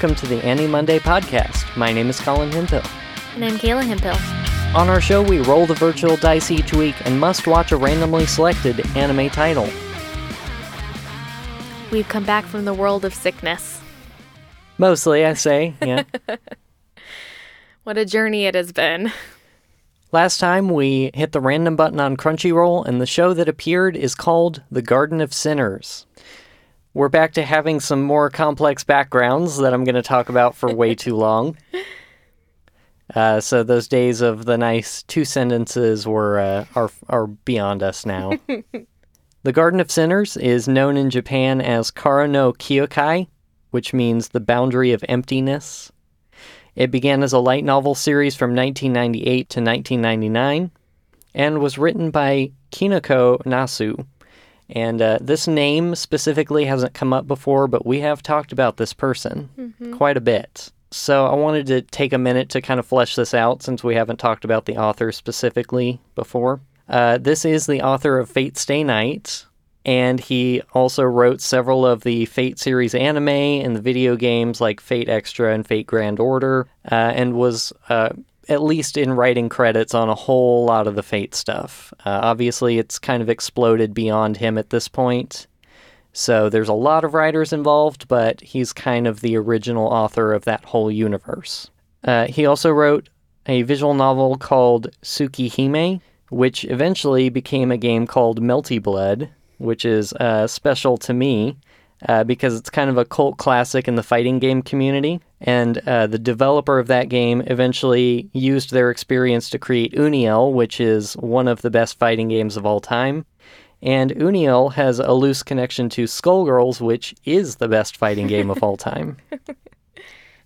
welcome to the Annie Monday podcast. My name is Colin Hempill. And I'm Kayla Hempill. On our show, we roll the virtual dice each week and must watch a randomly selected anime title. We've come back from the world of sickness. Mostly, I say, yeah. What a journey it has been. Last time we hit the random button on Crunchyroll, and the show that appeared is called The Garden of Sinners. We're back to having some more complex backgrounds that I'm going to talk about for way too long. Uh, so those days of the nice two sentences were uh, are are beyond us now. the Garden of Sinners is known in Japan as Kara no Kyokai, which means the boundary of emptiness. It began as a light novel series from 1998 to 1999 and was written by Kinoko Nasu. And uh, this name specifically hasn't come up before, but we have talked about this person mm-hmm. quite a bit. So I wanted to take a minute to kind of flesh this out since we haven't talked about the author specifically before. Uh, this is the author of Fate Stay Night, and he also wrote several of the Fate series anime and the video games like Fate Extra and Fate Grand Order, uh, and was uh, at least in writing credits on a whole lot of the Fate stuff. Uh, obviously, it's kind of exploded beyond him at this point. So there's a lot of writers involved, but he's kind of the original author of that whole universe. Uh, he also wrote a visual novel called Tsukihime, which eventually became a game called Melty Blood, which is uh, special to me uh, because it's kind of a cult classic in the fighting game community. And uh, the developer of that game eventually used their experience to create Uniel, which is one of the best fighting games of all time. And Uniel has a loose connection to Skullgirls, which is the best fighting game of all time.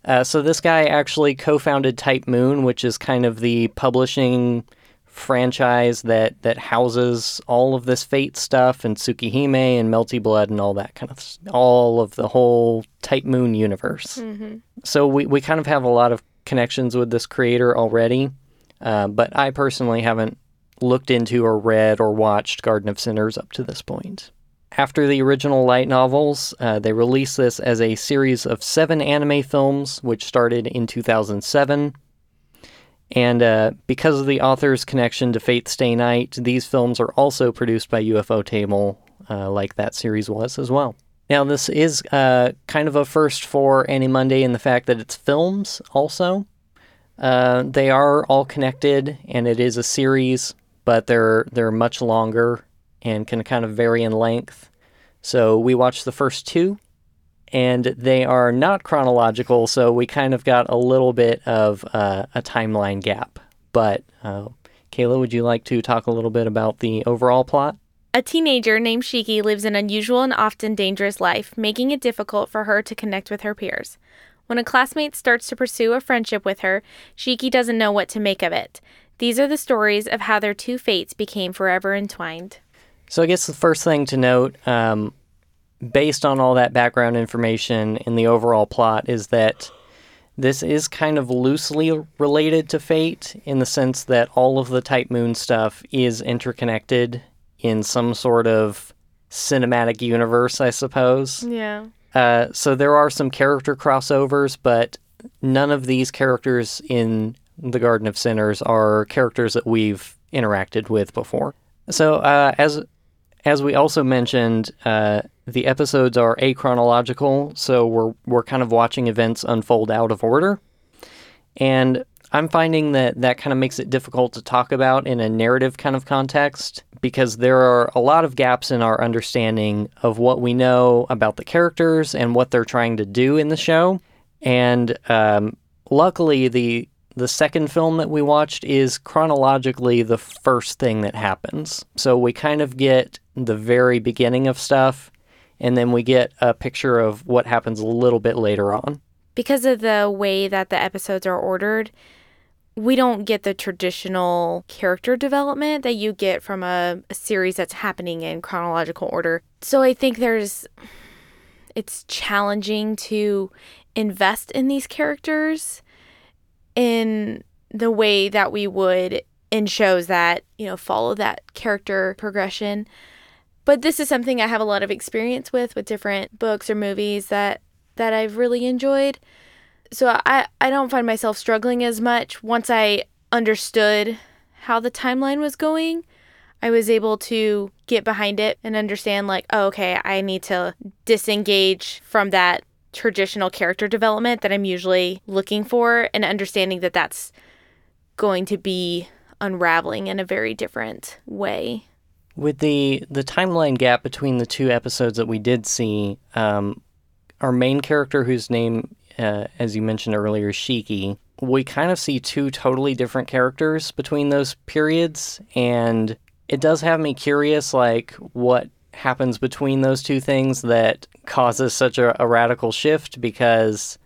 Uh, so this guy actually co-founded Type Moon, which is kind of the publishing franchise that that houses all of this Fate stuff and Tsukihime and Melty Blood and all that kind of all of the whole Type Moon universe. Mm-hmm. So we we kind of have a lot of connections with this creator already, uh, but I personally haven't looked into or read or watched Garden of Sinners up to this point. After the original light novels, uh, they released this as a series of seven anime films, which started in 2007 and uh, because of the author's connection to Fate Stay Night, these films are also produced by ufotable, uh, like that series was as well. Now, this is uh, kind of a first for Annie Monday in the fact that it's films also. Uh, they are all connected, and it is a series, but they're they're much longer and can kind of vary in length. So we watched the first two, and they are not chronological, so we kind of got a little bit of uh, a timeline gap. But uh, Kayla, would you like to talk a little bit about the overall plot? A teenager named Shiki lives an unusual and often dangerous life, making it difficult for her to connect with her peers. When a classmate starts to pursue a friendship with her, Shiki doesn't know what to make of it. These are the stories of how their two fates became forever entwined. So, I guess the first thing to note um, based on all that background information in the overall plot is that this is kind of loosely related to Fate in the sense that all of the Type Moon stuff is interconnected in some sort of cinematic universe, I suppose. Yeah. Uh, so there are some character crossovers, but none of these characters in the Garden of Sinners are characters that we've interacted with before. So uh, as as we also mentioned, uh, the episodes are achronological, so we're we're kind of watching events unfold out of order. And I'm finding that that kind of makes it difficult to talk about in a narrative kind of context because there are a lot of gaps in our understanding of what we know about the characters and what they're trying to do in the show. And um, luckily, the the second film that we watched is chronologically the first thing that happens. So we kind of get the very beginning of stuff, and then we get a picture of what happens a little bit later on. Because of the way that the episodes are ordered, we don't get the traditional character development that you get from a, a series that's happening in chronological order. So I think there's it's challenging to invest in these characters in the way that we would in shows that, you know, follow that character progression. But this is something I have a lot of experience with with different books or movies that that I've really enjoyed. so I, I don't find myself struggling as much once I understood how the timeline was going. I was able to get behind it and understand, like, oh, okay, I need to disengage from that traditional character development that I'm usually looking for and understanding that that's going to be unraveling in a very different way. With the the timeline gap between the two episodes that we did see, um, our main character, whose name, uh, as you mentioned earlier, is Shiki, we kind of see two totally different characters between those periods, and it does have me curious, like what happens between those two things that causes such a, a radical shift because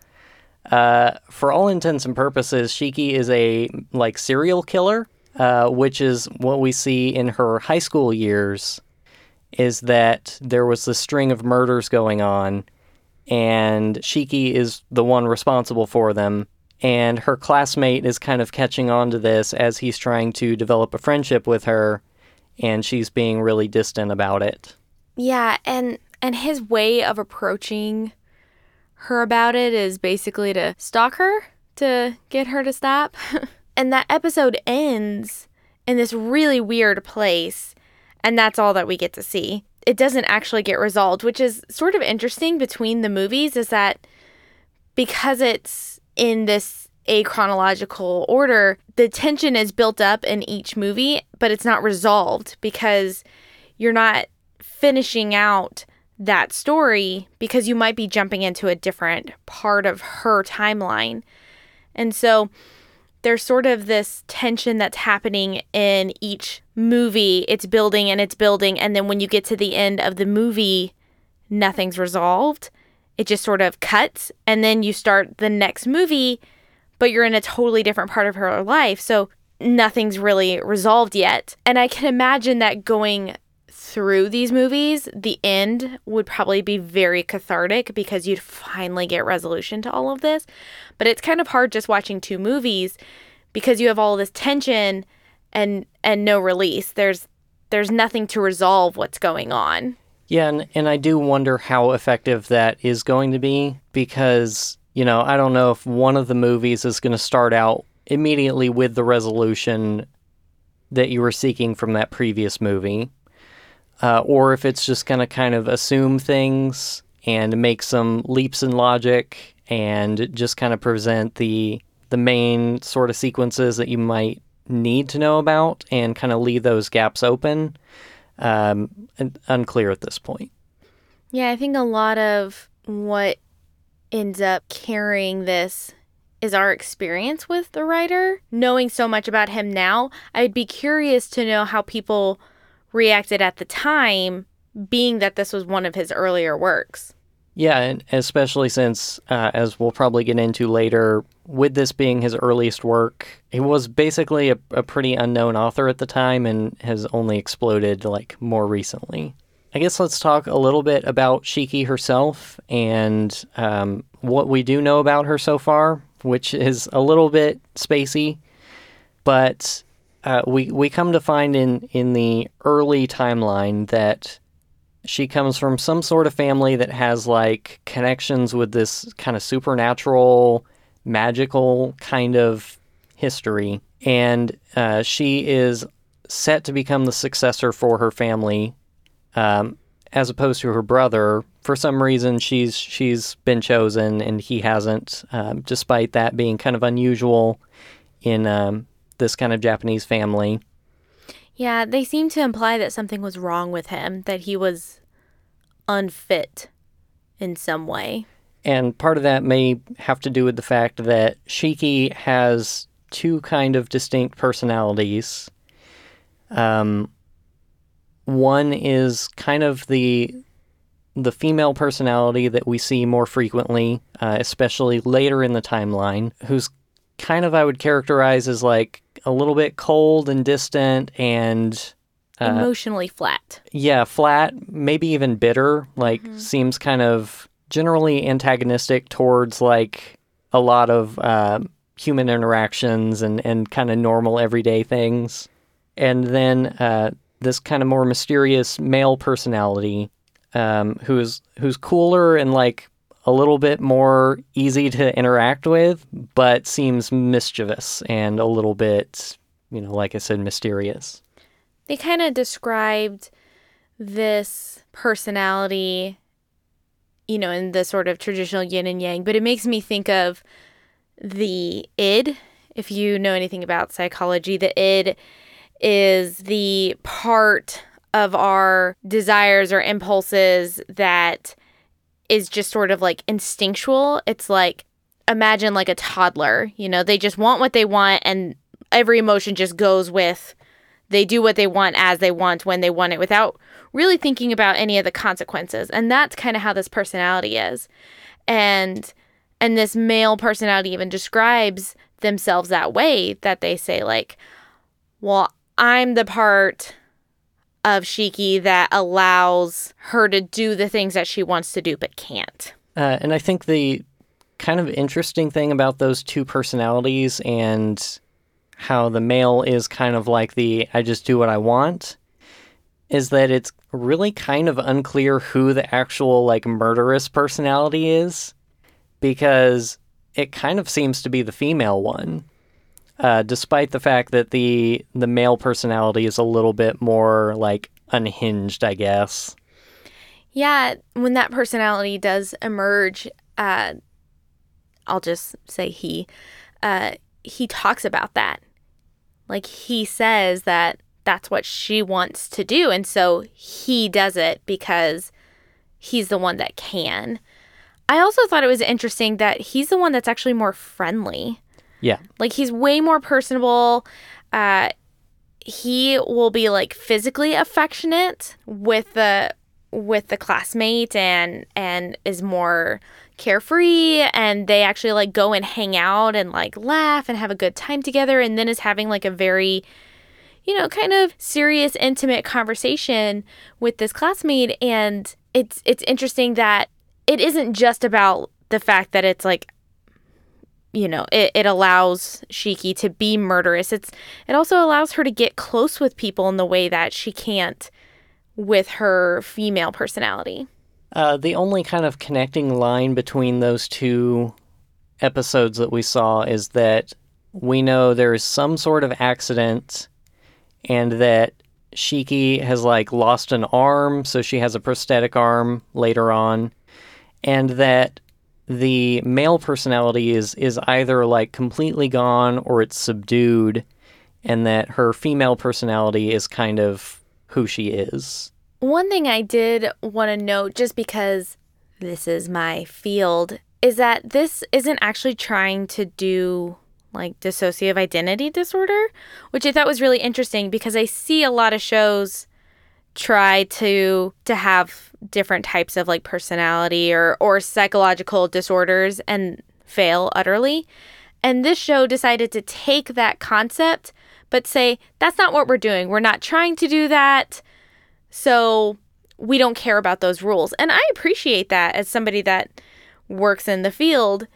uh, for all intents and purposes shiki is a like serial killer uh, which is what we see in her high school years is that there was a string of murders going on and shiki is the one responsible for them and her classmate is kind of catching on to this as he's trying to develop a friendship with her and she's being really distant about it. Yeah, and and his way of approaching her about it is basically to stalk her to get her to stop. and that episode ends in this really weird place, and that's all that we get to see. It doesn't actually get resolved, which is sort of interesting between the movies is that because it's in this a chronological order, the tension is built up in each movie, but it's not resolved because you're not finishing out that story because you might be jumping into a different part of her timeline. And so there's sort of this tension that's happening in each movie. It's building and it's building. And then when you get to the end of the movie, nothing's resolved. It just sort of cuts. And then you start the next movie, but you're in a totally different part of her life. So nothing's really resolved yet. And I can imagine that going through these movies, the end would probably be very cathartic because you'd finally get resolution to all of this. But it's kind of hard just watching two movies because you have all this tension and and no release. There's there's nothing to resolve what's going on. Yeah, and, and I do wonder how effective that is going to be because, you know, I don't know if one of the movies is going to start out immediately with the resolution that you were seeking from that previous movie uh, or if it's just going to kind of assume things and make some leaps in logic and just kind of present the the main sort of sequences that you might need to know about and kind of leave those gaps open. Um, unclear at this point. Yeah, I think a lot of what ends up carrying this is our experience with the writer. Knowing so much about him now, I'd be curious to know how people reacted at the time, being that this was one of his earlier works. Yeah, and especially since, uh, as we'll probably get into later, with this being his earliest work, he was basically a, a pretty unknown author at the time and has only exploded like more recently. I guess let's talk a little bit about Shiki herself and um, what we do know about her so far, which is a little bit spacey, but uh, we we come to find in in the early timeline that she comes from some sort of family that has like connections with this kind of supernatural, magical kind of history, and uh, she is set to become the successor for her family, um, as opposed to her brother. For some reason, she's she's been chosen and he hasn't, um, despite that being kind of unusual in um, this kind of Japanese family. Yeah, they seem to imply that something was wrong with him, that he was unfit in some way. And part of that may have to do with the fact that Shiki has two kind of distinct personalities. Um, one is kind of the the female personality that we see more frequently, uh, especially later in the timeline, who's kind of I would characterize as like a little bit cold and distant and uh, emotionally flat. Yeah, flat, maybe even bitter, like mm-hmm. seems kind of generally antagonistic towards like a lot of uh, human interactions and, and kind of normal everyday things. And then uh, this kind of more mysterious male personality um, who's who's cooler and like a little bit more easy to interact with, but seems mischievous and a little bit, you know, like I said, mysterious. They kind of described this personality, you know, in the sort of traditional yin and yang, but it makes me think of the id. If you know anything about psychology, the id is the part of our desires or impulses that is just sort of like instinctual. It's like imagine like a toddler, you know, they just want what they want and every emotion just goes with they do what they want as they want when they want it without really thinking about any of the consequences. And that's kind of how this personality is. And and this male personality even describes themselves that way that they say like, "Well, I'm the part of Shiki that allows her to do the things that she wants to do but can't. Uh, and I think the kind of interesting thing about those two personalities and how the male is kind of like the I just do what I want is that it's really kind of unclear who the actual like murderous personality is because it kind of seems to be the female one. Uh, despite the fact that the the male personality is a little bit more like unhinged, I guess. Yeah, when that personality does emerge, uh, I'll just say he, uh, he talks about that. Like he says that that's what she wants to do, and so he does it because he's the one that can. I also thought it was interesting that he's the one that's actually more friendly. Yeah. Like he's way more personable. Uh, he will be like physically affectionate with the with the classmate and and is more carefree and they actually like go and hang out and like laugh and have a good time together and then is having like a very you know kind of serious intimate conversation with this classmate and it's it's interesting that it isn't just about the fact that it's like you know, it, it allows Shiki to be murderous. It's it also allows her to get close with people in the way that she can't with her female personality. Uh, the only kind of connecting line between those two episodes that we saw is that we know there is some sort of accident and that Shiki has like lost an arm, so she has a prosthetic arm later on, and that the male personality is is either like completely gone or it's subdued and that her female personality is kind of who she is. One thing I did want to note just because this is my field is that this isn't actually trying to do like dissociative identity disorder, which I thought was really interesting because I see a lot of shows try to to have different types of like personality or or psychological disorders and fail utterly. And this show decided to take that concept but say that's not what we're doing. We're not trying to do that. So we don't care about those rules. And I appreciate that as somebody that works in the field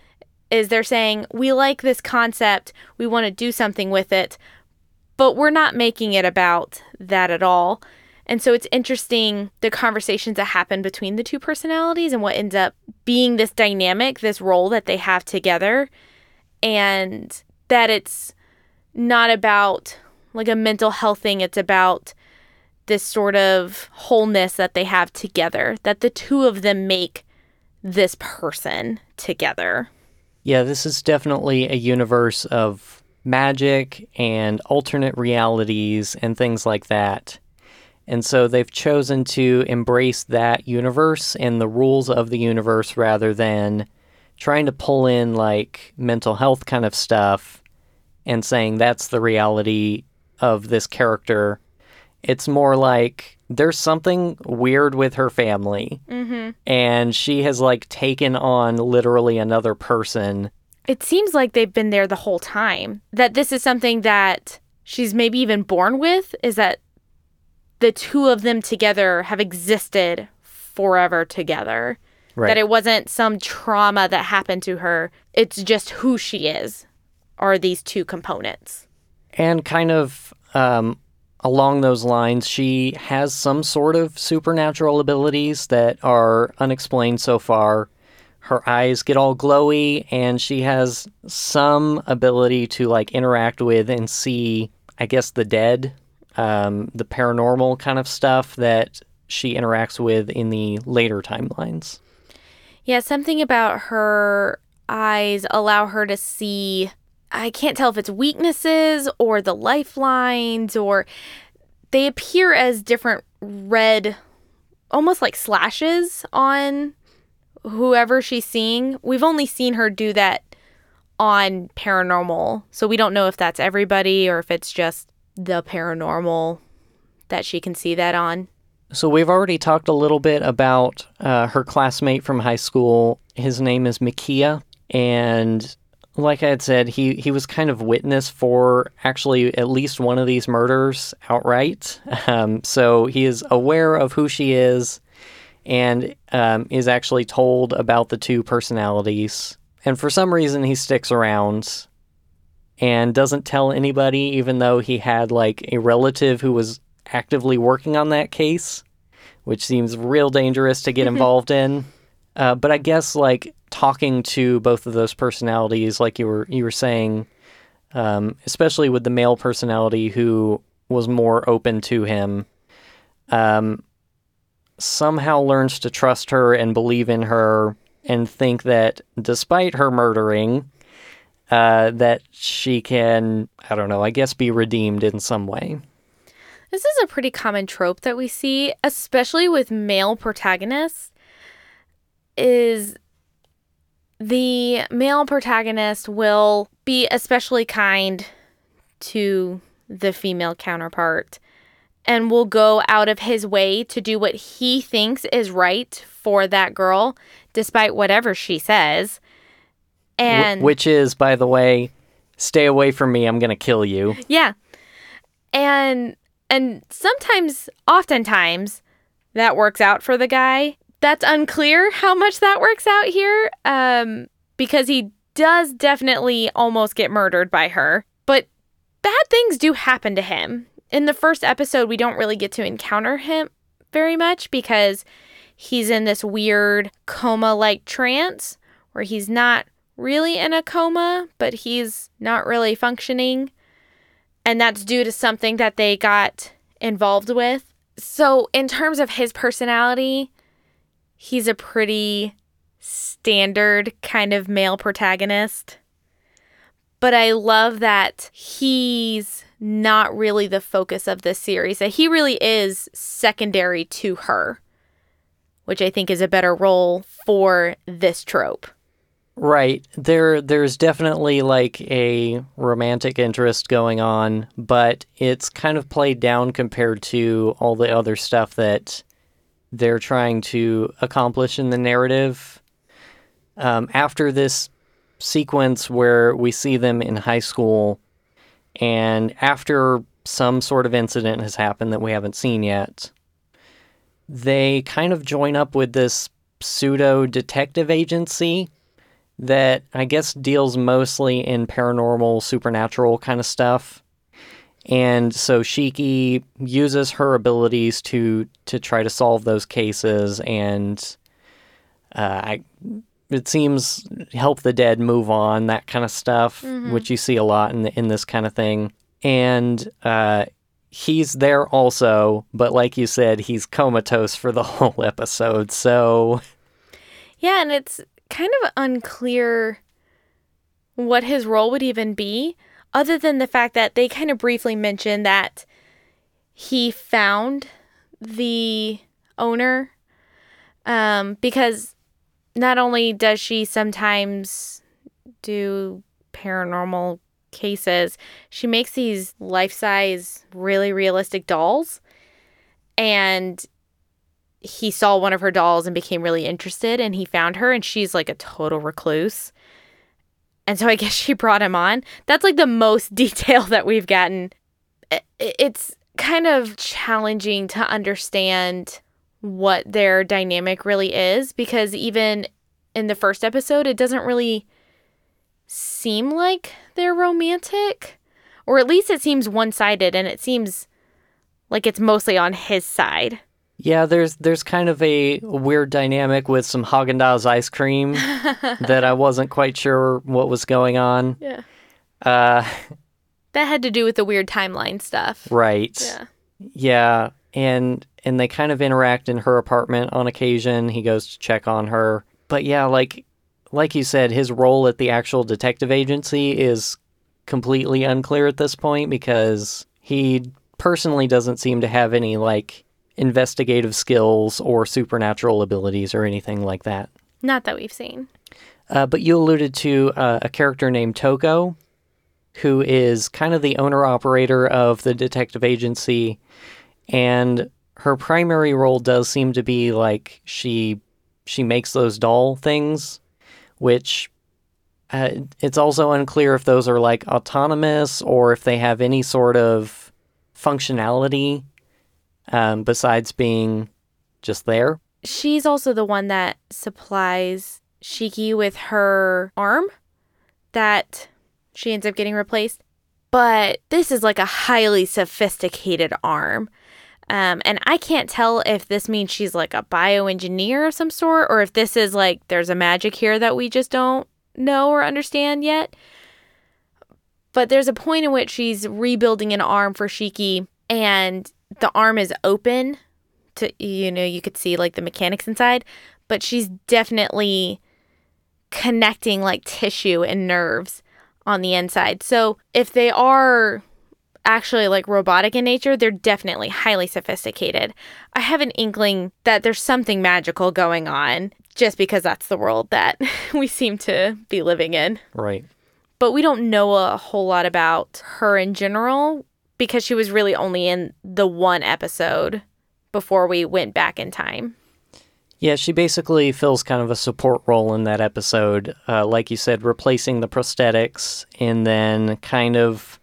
is they're saying we like this concept, we want to do something with it, but we're not making it about that at all. And so it's interesting the conversations that happen between the two personalities and what ends up being this dynamic, this role that they have together. And that it's not about like a mental health thing, it's about this sort of wholeness that they have together, that the two of them make this person together. Yeah, this is definitely a universe of magic and alternate realities and things like that. And so they've chosen to embrace that universe and the rules of the universe rather than trying to pull in like mental health kind of stuff and saying that's the reality of this character. It's more like there's something weird with her family. Mm-hmm. And she has like taken on literally another person. It seems like they've been there the whole time. That this is something that she's maybe even born with is that the two of them together have existed forever together. Right. That it wasn't some trauma that happened to her. It's just who she is, are these two components. And kind of um, along those lines, she has some sort of supernatural abilities that are unexplained so far. her eyes get all glowy and she has some ability to like interact with and see i guess the dead um, the paranormal kind of stuff that she interacts with in the later timelines Yeah, something about her eyes allow her to see. I can't tell if it's weaknesses or the lifelines, or they appear as different red, almost like slashes on whoever she's seeing. We've only seen her do that on paranormal, so we don't know if that's everybody or if it's just the paranormal that she can see that on. So we've already talked a little bit about uh, her classmate from high school. His name is Mikiya, and like I had said, he he was kind of witness for actually at least one of these murders outright. Um, so he is aware of who she is, and um, is actually told about the two personalities. And for some reason, he sticks around and doesn't tell anybody, even though he had like a relative who was actively working on that case, which seems real dangerous to get involved in. Uh, but I guess like talking to both of those personalities, like you were you were saying, um, especially with the male personality who was more open to him, um, somehow learns to trust her and believe in her and think that despite her murdering, uh, that she can, I don't know, I guess be redeemed in some way. This is a pretty common trope that we see, especially with male protagonists, is the male protagonist will be especially kind to the female counterpart and will go out of his way to do what he thinks is right for that girl despite whatever she says. Wh- which is, by the way, stay away from me, I'm going to kill you. Yeah. And and sometimes oftentimes that works out for the guy. That's unclear how much that works out here um because he does definitely almost get murdered by her. But bad things do happen to him. In the first episode we don't really get to encounter him very much because he's in this weird coma-like trance where he's not really in a coma, but he's not really functioning and that's due to something that they got involved with. So, in terms of his personality, he's a pretty standard kind of male protagonist. But I love that he's not really the focus of this series, that he really is secondary to her, which I think is a better role for this trope. Right. There there's definitely like a romantic interest going on, but it's kind of played down compared to all the other stuff that they're trying to accomplish in the narrative. Um, after this sequence where we see them in high school, and after some sort of incident has happened that we haven't seen yet, they kind of join up with this pseudo detective agency that I guess deals mostly in paranormal, supernatural kind of stuff. And so Shiki uses her abilities to to try to solve those cases, and uh, I, it seems help the dead move on, that kind of stuff, which you see a lot in the, in this kind of thing. And uh, he's there also, but like you said, he's comatose for the whole episode. So Yeah, and it's kind of unclear what his role would even be, other than the fact that they kind of briefly mentioned that he found the owner. Um, because not only does she sometimes do paranormal cases, she makes these life size, really realistic dolls. And he saw one of her dolls and became really interested and he found her and she's like a total recluse. And so I guess she brought him on. That's like the most detail that we've gotten. It's kind of challenging to understand what their dynamic really is because even in the first episode, it doesn't really seem like they're romantic. Or at least it seems one sided and it seems like it's mostly on his side. Yeah, there's there's kind of a weird dynamic with some Haagen Dazs ice cream that I wasn't quite sure what was going on. Yeah. Uh, That had to do with the weird timeline stuff. right. Yeah. Yeah, and and they kind of interact in her apartment on occasion. He goes to check on her. But yeah, like like you said, his role at the actual detective agency is completely unclear at this point because he personally doesn't seem to have any like investigative skills or supernatural abilities or anything like that. Not that we've seen. Uh, but you alluded to uh, a character named Toko, who is kind of the owner operator of the detective agency, and her primary role does seem to be like she she makes those doll things, which uh, it's also unclear if those are like autonomous or if they have any sort of functionality um, besides being just there. She's also the one that supplies Shiki with her arm that she ends up getting replaced. But this is like a highly sophisticated arm. Um, and I can't tell if this means she's like a bioengineer of some sort or if this is like there's a magic here that we just don't know or understand yet. But there's a point in which she's rebuilding an arm for Shiki and the arm is open to you know you could see like the mechanics inside but she's definitely connecting like tissue and nerves on the inside. So if they are actually like robotic in nature they're definitely highly sophisticated. I have an inkling that there's something magical going on just because that's the world that we seem to be living in. Right. but we don't know a whole lot about her in general because she was really only in the one episode before we went back in time. Yeah, she basically fills kind of a support role in that episode. Uh, like you said, replacing the prosthetics and then kind of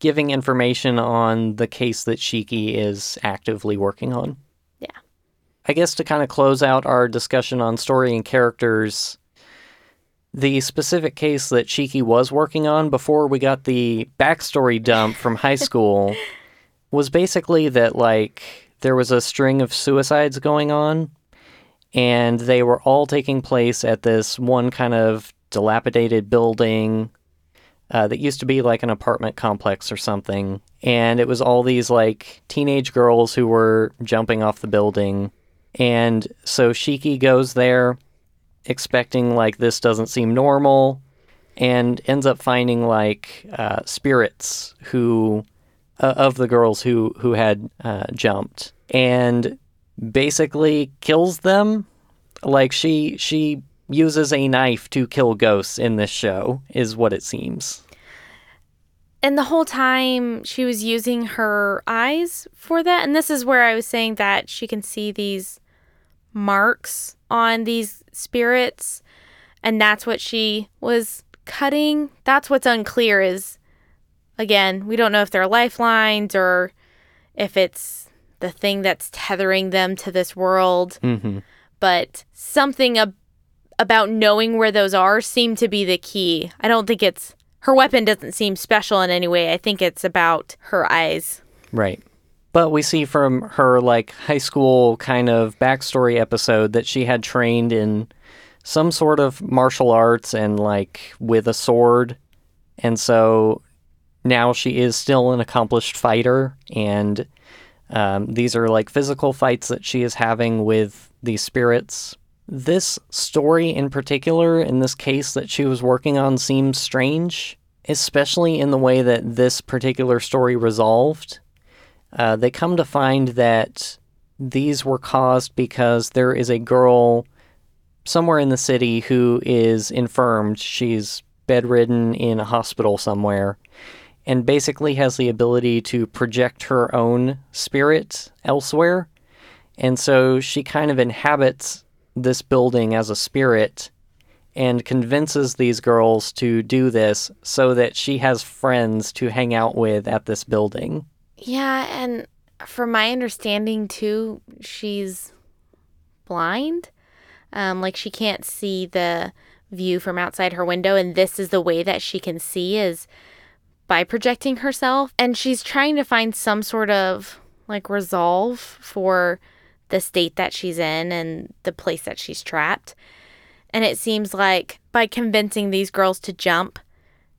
giving information on the case that Shiki is actively working on. Yeah. I guess to kind of close out our discussion on story and characters, the specific case that Shiki was working on before we got the backstory dump from high school was basically that, like, there was a string of suicides going on and they were all taking place at this one kind of dilapidated building uh, that used to be like an apartment complex or something. And it was all these like teenage girls who were jumping off the building. And so Shiki goes there expecting like this doesn't seem normal and ends up finding like uh, spirits who uh, of the girls who who had uh, jumped and basically kills them like she she uses a knife to kill ghosts in this show is what it seems And the whole time she was using her eyes for that. And this is where I was saying that she can see these marks on these spirits. And that's what she was cutting. That's what's unclear is, again, we don't know if they're lifelines or if it's the thing that's tethering them to this world. mm-hmm. But something ab- about knowing where those are seemed to be the key. I don't think it's her weapon doesn't seem special in any way. I think it's about her eyes. Right. But we see from her like high school kind of backstory episode that she had trained in some sort of martial arts and like with a sword. And so now she is still an accomplished fighter. And um, these are like physical fights that she is having with these spirits. This story in particular, in this case that she was working on, seems strange, especially in the way that this particular story resolved. Uh, they come to find that these were caused because there is a girl somewhere in the city who is infirmed. She's bedridden in a hospital somewhere and basically has the ability to project her own spirit elsewhere. And so she kind of inhabits this building as a spirit and convinces these girls to do this so that she has friends to hang out with at this building. Yeah, and from my understanding too, she's blind. Um, like she can't see the view from outside her window, and this is the way that she can see is by projecting herself. And she's trying to find some sort of like resolve for the state that she's in and the place that she's trapped. And it seems like by convincing these girls to jump,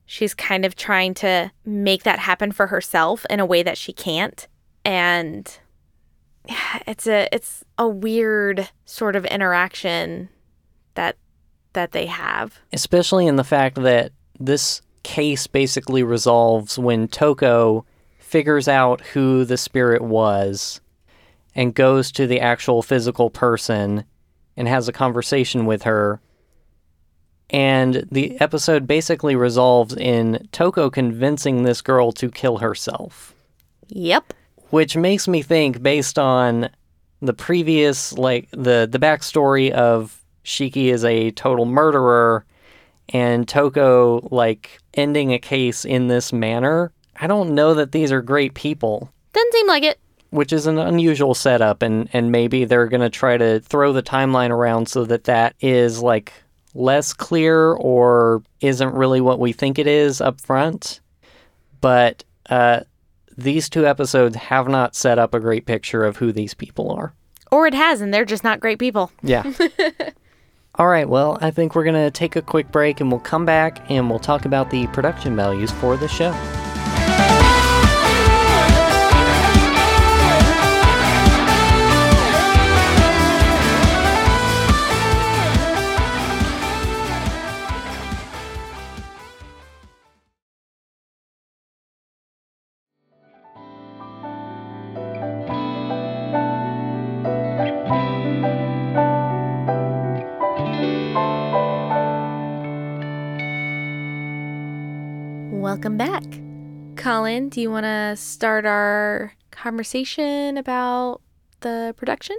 she's kind of trying to make that happen for herself in a way that she can't. And it's a it's a weird sort of interaction that that they have. Especially in the fact that this case basically resolves when Toko figures out who the spirit was and goes to the actual physical person and has a conversation with her. And the episode basically resolves in Toko convincing this girl to kill herself. Yep. Which makes me think, based on the previous, like the the backstory of Shiki is a total murderer, and Toko like ending a case in this manner. I don't know that these are great people. Doesn't seem like it which is an unusual setup and and maybe they're going to try to throw the timeline around so that that is like less clear or isn't really what we think it is up front. But uh, these two episodes have not set up a great picture of who these people are. Or it has and they're just not great people. Yeah. All right well i think we're going to take a quick break and we'll come back and we'll talk about the production values for the show Colin, do you want to start our conversation about the production?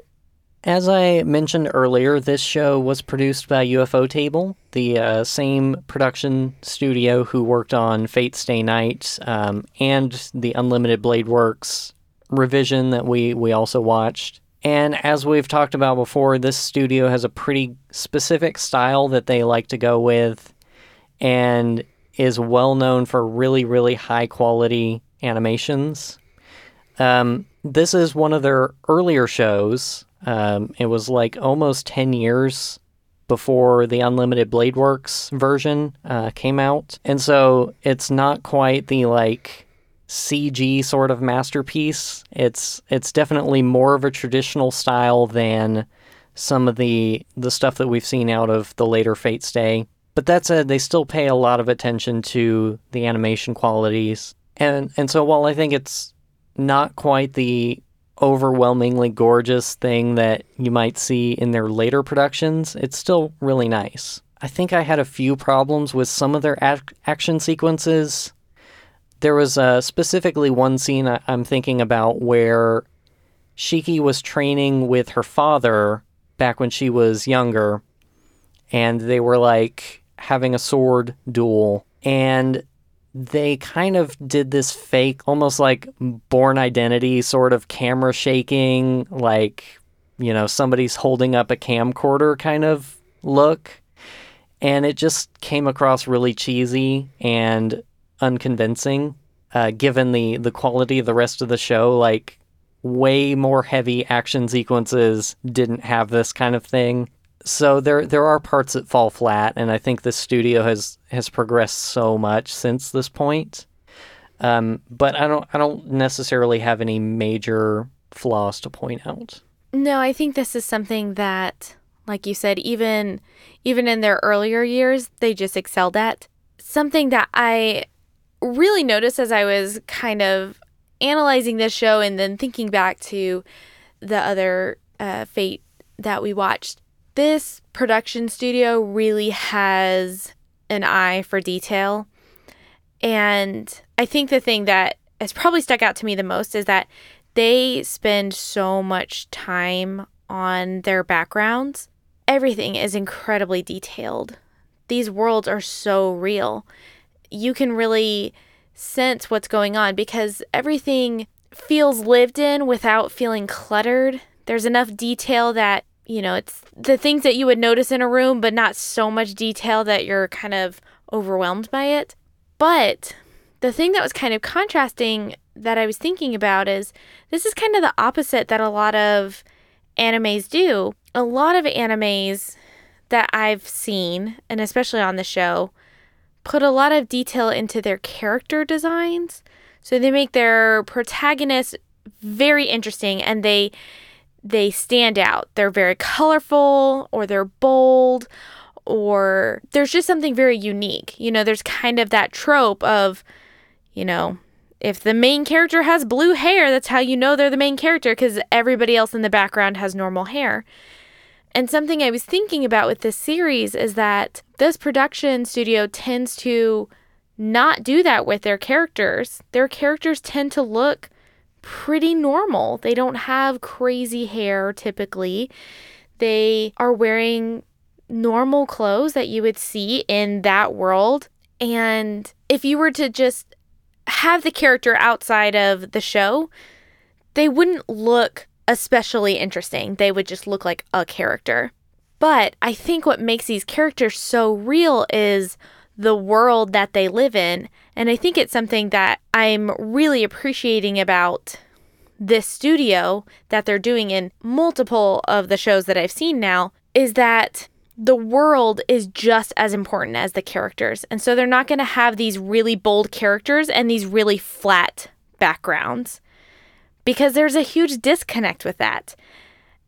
As I mentioned earlier, this show was produced by ufotable, the uh, same production studio who worked on Fate Stay Night um, and the Unlimited Blade Works revision that we, we also watched. And as we've talked about before, this studio has a pretty specific style that they like to go with. And is well known for really, really high quality animations. Um, this is one of their earlier shows. Um, it was like almost 10 years before the Unlimited Blade Works version uh, came out. And so it's not quite the like CG sort of masterpiece. It's it's definitely more of a traditional style than some of the the stuff that we've seen out of the later Fate Stay. But that said, they still pay a lot of attention to the animation qualities. And and so while I think it's not quite the overwhelmingly gorgeous thing that you might see in their later productions, it's still really nice. I think I had a few problems with some of their ac- action sequences. There was uh, specifically one scene I- I'm thinking about where Shiki was training with her father back when she was younger, and they were like having a sword duel, and they kind of did this fake, almost like Bourne Identity sort of camera shaking, like, you know, somebody's holding up a camcorder kind of look. And it just came across really cheesy and unconvincing, uh, given the, the quality of the rest of the show. Like, way more heavy action sequences didn't have this kind of thing so there there are parts that fall flat, and I think the studio has has progressed so much since this point. Um, but I don't I don't necessarily have any major flaws to point out. No, I think this is something that, like you said, even even in their earlier years, they just excelled at. Something that I really noticed as I was kind of analyzing this show and then thinking back to the other uh, Fate that we watched this production studio really has an eye for detail. And I think the thing that has probably stuck out to me the most is that they spend so much time on their backgrounds. Everything is incredibly detailed. These worlds are so real. You can really sense what's going on because everything feels lived in without feeling cluttered. There's enough detail that you know, it's the things that you would notice in a room, but not so much detail that you're kind of overwhelmed by it. But the thing that was kind of contrasting that I was thinking about is this is kind of the opposite that a lot of animes do. A lot of animes that I've seen, and especially on the show, put a lot of detail into their character designs. So they make their protagonists very interesting and they they stand out. They're very colorful or they're bold or there's just something very unique. You know, there's kind of that trope of, you know, if the main character has blue hair, that's how you know they're the main character because everybody else in the background has normal hair. And something I was thinking about with this series is that this production studio tends to not do that with their characters. Their characters tend to look pretty normal. They don't have crazy hair typically. They are wearing normal clothes that you would see in that world. And if you were to just have the character outside of the show, they wouldn't look especially interesting. They would just look like a character. But I think what makes these characters so real is the world that they live in. And I think it's something that I'm really appreciating about this studio that they're doing in multiple of the shows that I've seen now is that the world is just as important as the characters. And so they're not going to have these really bold characters and these really flat backgrounds because there's a huge disconnect with that.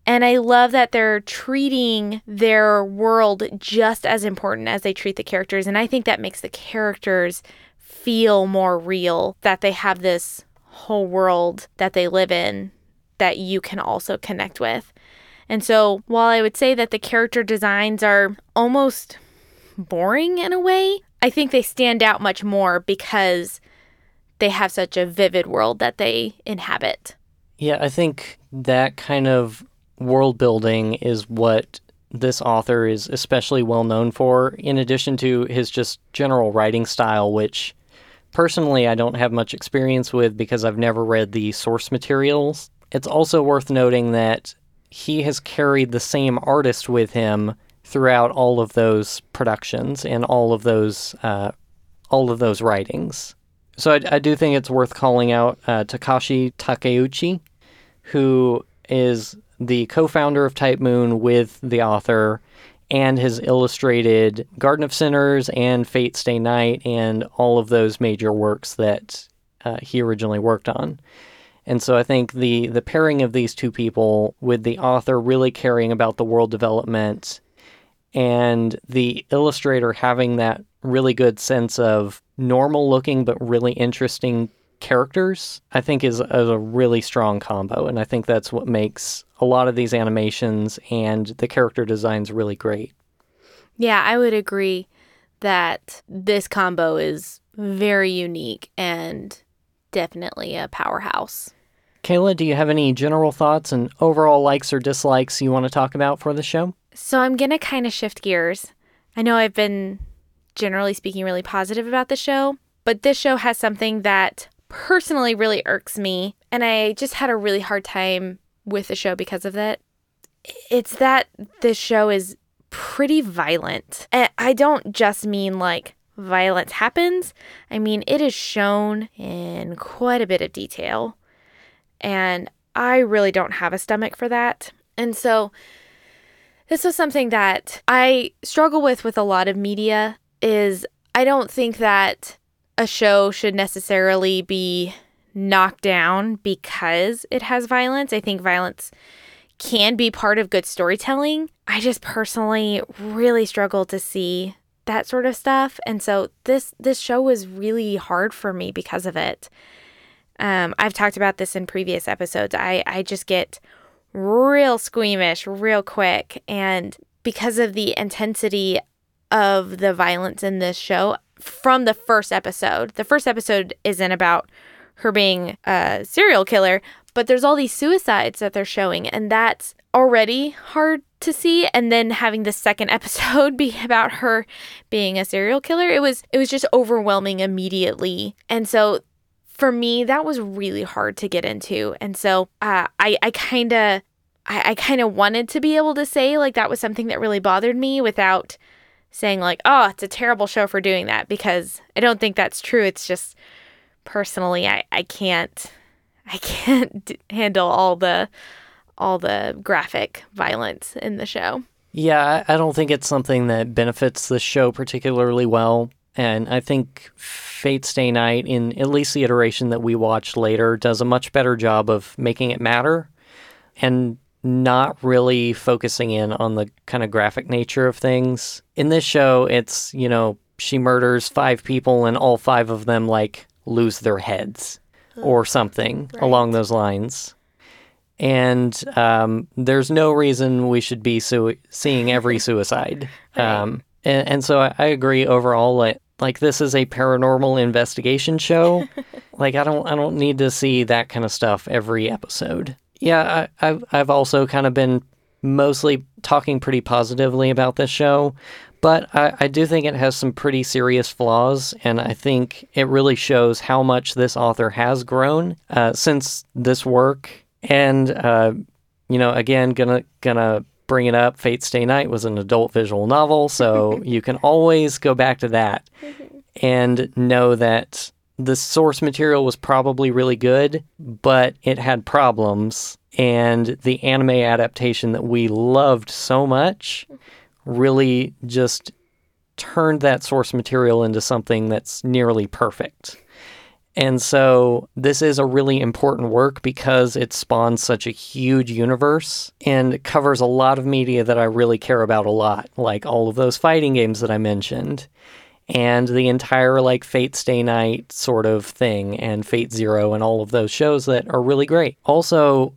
And I love that they're treating their world just as important as they treat the characters. And I think that makes the characters feel more real, that they have this whole world that they live in that you can also connect with. And so, while I would say that the character designs are almost boring in a way, I think they stand out much more because they have such a vivid world that they inhabit. Yeah, I think that kind of world building is what this author is especially well known for, in addition to his just general writing style, which personally I don't have much experience with because I've never read the source materials. It's also worth noting that he has carried the same artist with him throughout all of those productions and all of those uh, all of those writings. So I, I, do think it's worth calling out uh, Takashi Takeuchi, who is the co-founder of Type Moon with the author and has illustrated Garden of Sinners and Fate Stay Night and all of those major works that uh, he originally worked on. And so I think the the pairing of these two people with the author really caring about the world development and the illustrator having that really good sense of normal looking but really interesting characters, I think is, is a really strong combo. And I think that's what makes a lot of these animations and the character designs really great. Yeah, I would agree that this combo is very unique and definitely a powerhouse. Kayla, do you have any general thoughts and overall likes or dislikes you want to talk about for the show? So I'm going to kind of shift gears. I know I've been generally speaking really positive about the show, but this show has something that personally really irks me, and I just had a really hard time with the show because of that. It's that this show is pretty violent. And I don't just mean like violence happens, I mean it is shown in quite a bit of detail. And I really don't have a stomach for that. And so this was something that I struggle with with a lot of media is I don't think that a show should necessarily be knocked down because it has violence. I think violence can be part of good storytelling. I just personally really struggle to see that sort of stuff. And so this this show was really hard for me because of it. Um, I've talked about this in previous episodes. I, I just get real squeamish real quick. And because of the intensity of the violence in this show from the first episode, the first episode isn't about her being a serial killer, but there's all these suicides that they're showing, and that's already hard to see. And then having the second episode be about her being a serial killer it was it was just overwhelming immediately. And so for me that was really hard to get into. And so uh, i i kind of i, I kind of wanted to be able to say like that was something that really bothered me without saying like oh it's a terrible show for doing that because i don't think that's true it's just personally I, I can't I can't d- handle all the all the graphic violence in the show. Yeah, I don't think it's something that benefits the show particularly well. And I think Fate Stay Night, in at least the iteration that we watched later, does a much better job of making it matter and not really focusing in on the kind of graphic nature of things. In this show, it's, you know, she murders five people and all five of them, like, lose their heads or something Right. along those lines. And um, there's no reason we should be sui- seeing every suicide. Right. Um, and, and so I, I agree overall. Like, like this is a paranormal investigation show. like I don't I don't need to see that kind of stuff every episode. Yeah, I, I've I've also kind of been mostly talking pretty positively about this show, but I, I do think it has some pretty serious flaws, and I think it really shows how much this author has grown uh, since this work. And uh, you know, again, gonna gonna bring it up. Fate Stay Night was an adult visual novel, so you can always go back to that and know that the source material was probably really good, but it had problems. And the anime adaptation that we loved so much really just turned that source material into something that's nearly perfect. And so this is a really important work because it spawns such a huge universe and covers a lot of media that I really care about a lot, like all of those fighting games that I mentioned and the entire like Fate Stay Night sort of thing and Fate Zero and all of those shows that are really great. Also,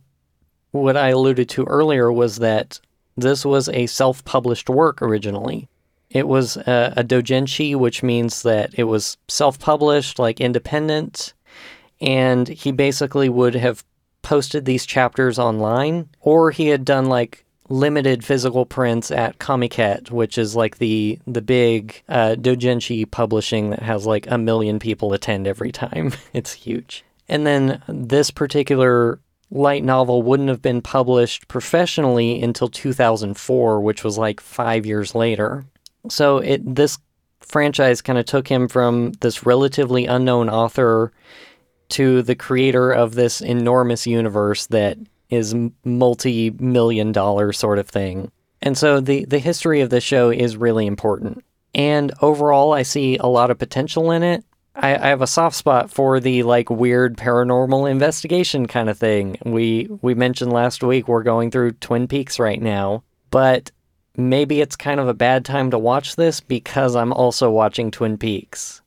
what I alluded to earlier was that this was a self-published work originally. It was a, a doujinshi, which means that it was self-published, like independent, and he basically would have posted these chapters online, or he had done like limited physical prints at Comiket, which is like the the big uh, doujinshi publishing that has like a million people attend every time. it's huge. And then this particular light novel wouldn't have been published professionally until 2004, which was like five years later. So it this franchise kind of took him from this relatively unknown author to the creator of this enormous universe that is multi-million dollar sort of thing. And so the the history of the show is really important. And overall I see a lot of potential in it. I, I have a soft spot for the like weird paranormal investigation kind of thing. We we mentioned last week we're going through Twin Peaks right now, but maybe it's kind of a bad time to watch this because I'm also watching Twin Peaks.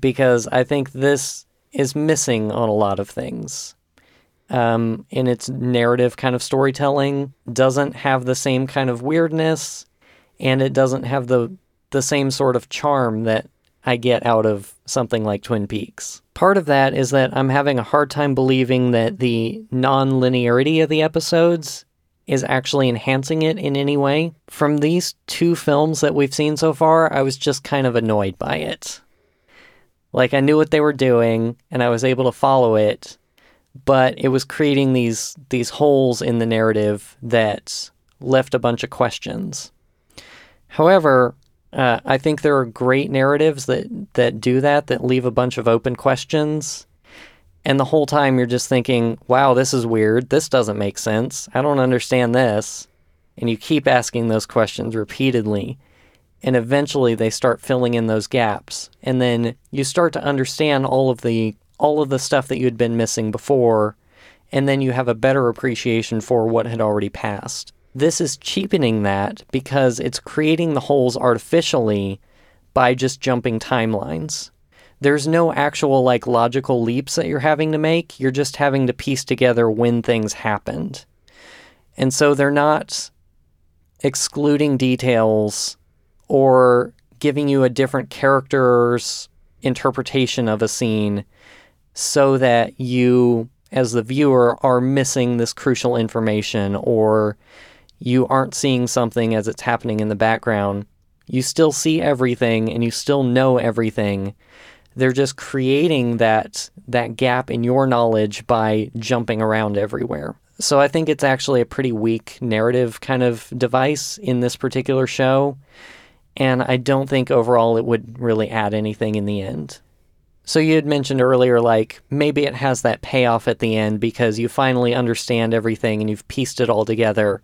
Because I think this is missing on a lot of things. Um, in its narrative kind of storytelling, doesn't have the same kind of weirdness, and it doesn't have the the same sort of charm that I get out of something like Twin Peaks. Part of that is that I'm having a hard time believing that the non linearity of the episodes is actually enhancing it in any way. From these two films that we've seen so far, I was just kind of annoyed by it. Like, I knew what they were doing and I was able to follow it, but it was creating these, these holes in the narrative that left a bunch of questions. However, uh, I think there are great narratives that, that do that, that leave a bunch of open questions. And the whole time you're just thinking, wow, this is weird. This doesn't make sense. I don't understand this. And you keep asking those questions repeatedly. And eventually they start filling in those gaps. And then you start to understand all of the all of the stuff that you had been missing before. And then you have a better appreciation for what had already passed. This is cheapening that because it's creating the holes artificially by just jumping timelines. There's no actual like logical leaps that you're having to make. You're just having to piece together when things happened. And so they're not excluding details or giving you a different character's interpretation of a scene so that you as the viewer are missing this crucial information or you aren't seeing something as it's happening in the background. You still see everything and you still know everything. They're just creating that that gap in your knowledge by jumping around everywhere. So I think it's actually a pretty weak narrative kind of device in this particular show, and I don't think overall it would really add anything in the end. So you had mentioned earlier, like maybe it has that payoff at the end because you finally understand everything and you've pieced it all together.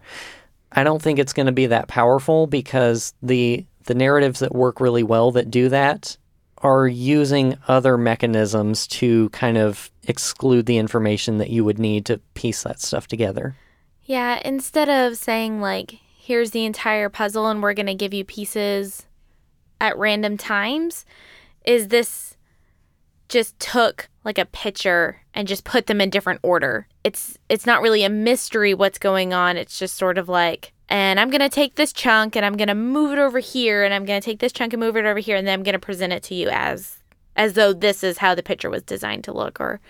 I don't think it's going to be that powerful because the the narratives that work really well that do that are using other mechanisms to kind of exclude the information that you would need to piece that stuff together. Yeah, instead of saying like here's the entire puzzle and we're going to give you pieces at random times, is this just took like a picture and just put them in different order. It's it's not really a mystery what's going on. It's just sort of like and I'm going to take this chunk and I'm going to move it over here and I'm going to take this chunk and move it over here and then I'm going to present it to you as as though this is how the picture was designed to look or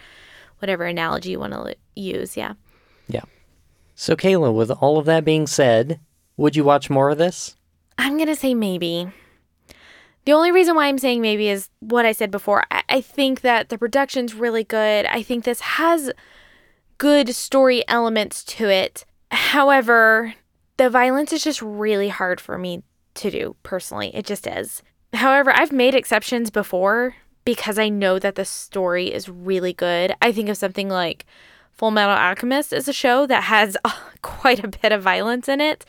whatever analogy you want to use, yeah. Yeah. So Kayla, with all of that being said, would you watch more of this? I'm going to say maybe. The only reason why I'm saying maybe is what I said before. I, I think that the production's really good. I think this has good story elements to it. However, the violence is just really hard for me to do personally. It just is. However, I've made exceptions before because I know that the story is really good. I think of something like Full Metal Alchemist is a show that has quite a bit of violence in it,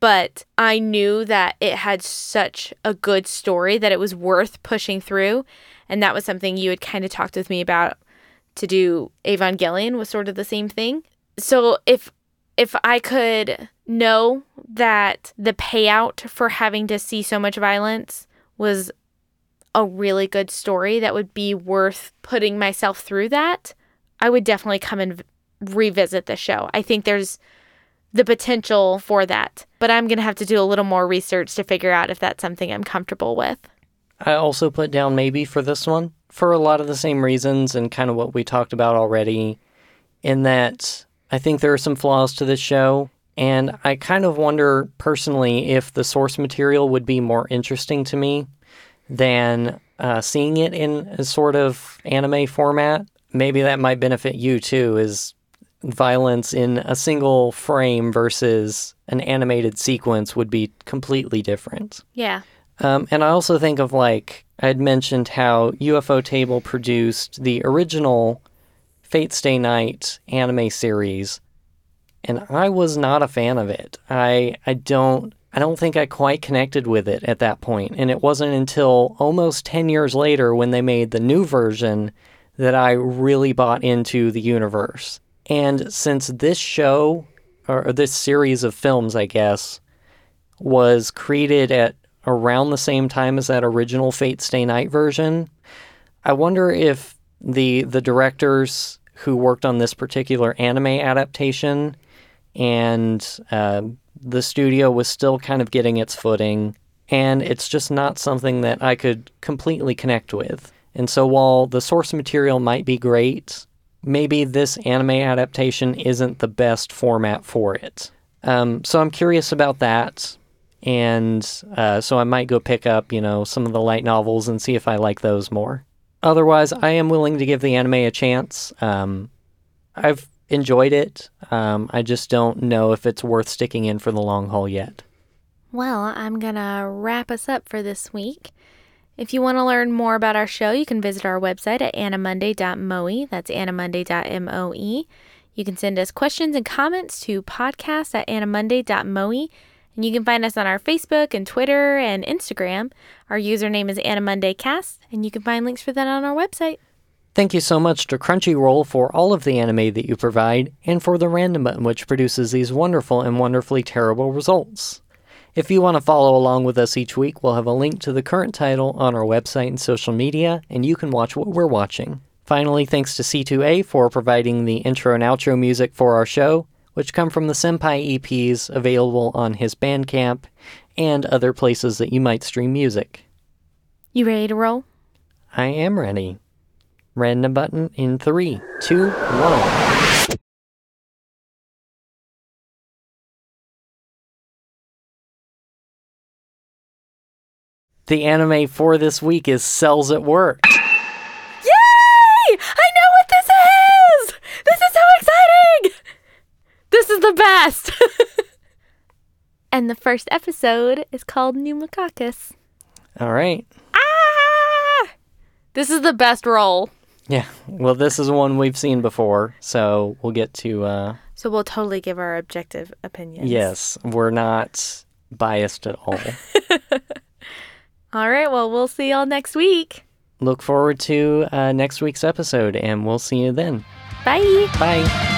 but I knew that it had such a good story that it was worth pushing through. And that was something you had kind of talked with me about to do Evangelion was sort of the same thing. So if if I could know that the payout for having to see so much violence was a really good story that would be worth putting myself through that, I would definitely come and revisit the show. I think there's the potential for that. But I'm going to have to do a little more research to figure out if that's something I'm comfortable with. I also put down maybe for this one for a lot of the same reasons and kind of what we talked about already, in that I think there are some flaws to this show. And I kind of wonder personally if the source material would be more interesting to me than uh, seeing it in a sort of anime format. Maybe that might benefit you too, is violence in a single frame versus an animated sequence would be completely different. Yeah. Um, and I also think of like, I had mentioned how ufotable produced the original Fate Stay Night anime series, and I was not a fan of it. I I don't I don't think I quite connected with it at that point, and it wasn't until almost 10 years later when they made the new version that I really bought into the universe. And since this show, or this series of films, I guess, was created at around the same time as that original Fate Stay Night version, I wonder if the the directors who worked on this particular anime adaptation and uh, the studio was still kind of getting its footing, and it's just not something that I could completely connect with. And so while the source material might be great, maybe this anime adaptation isn't the best format for it. Um, so I'm curious about that. And uh, so I might go pick up, you know, some of the light novels and see if I like those more. Otherwise, I am willing to give the anime a chance. Um, I've enjoyed it. Um, I just don't know if it's worth sticking in for the long haul yet. Well, I'm going to wrap us up for this week. If you want to learn more about our show, you can visit our website at animonday.moe. That's animonday.moe. You can send us questions and comments to podcast at animonday.moe. And you can find us on our Facebook and Twitter and Instagram. Our username is AniMondayCast, and you can find links for that on our website. Thank you so much to Crunchyroll for all of the anime that you provide, and for the random button which produces these wonderful and wonderfully terrible results. If you want to follow along with us each week, we'll have a link to the current title on our website and social media, and you can watch what we're watching. Finally, thanks to C2A for providing the intro and outro music for our show, which come from the Senpai EPs available on his Bandcamp and other places that you might stream music. You ready to roll? I am ready. Random button in three, two, one. The anime for this week is Cells at Work. Yay! I know what this is! This is so exciting! This is the best! and the first episode is called Pneumococcus. All right. Ah! This is the best role. Yeah. Well, this is one we've seen before, so we'll get to. Uh, So we'll totally give our objective opinions. yes, we're not biased at all. All right. Well, we'll see y'all next week. Look forward to uh, next week's episode, and we'll see you then. Bye. Bye.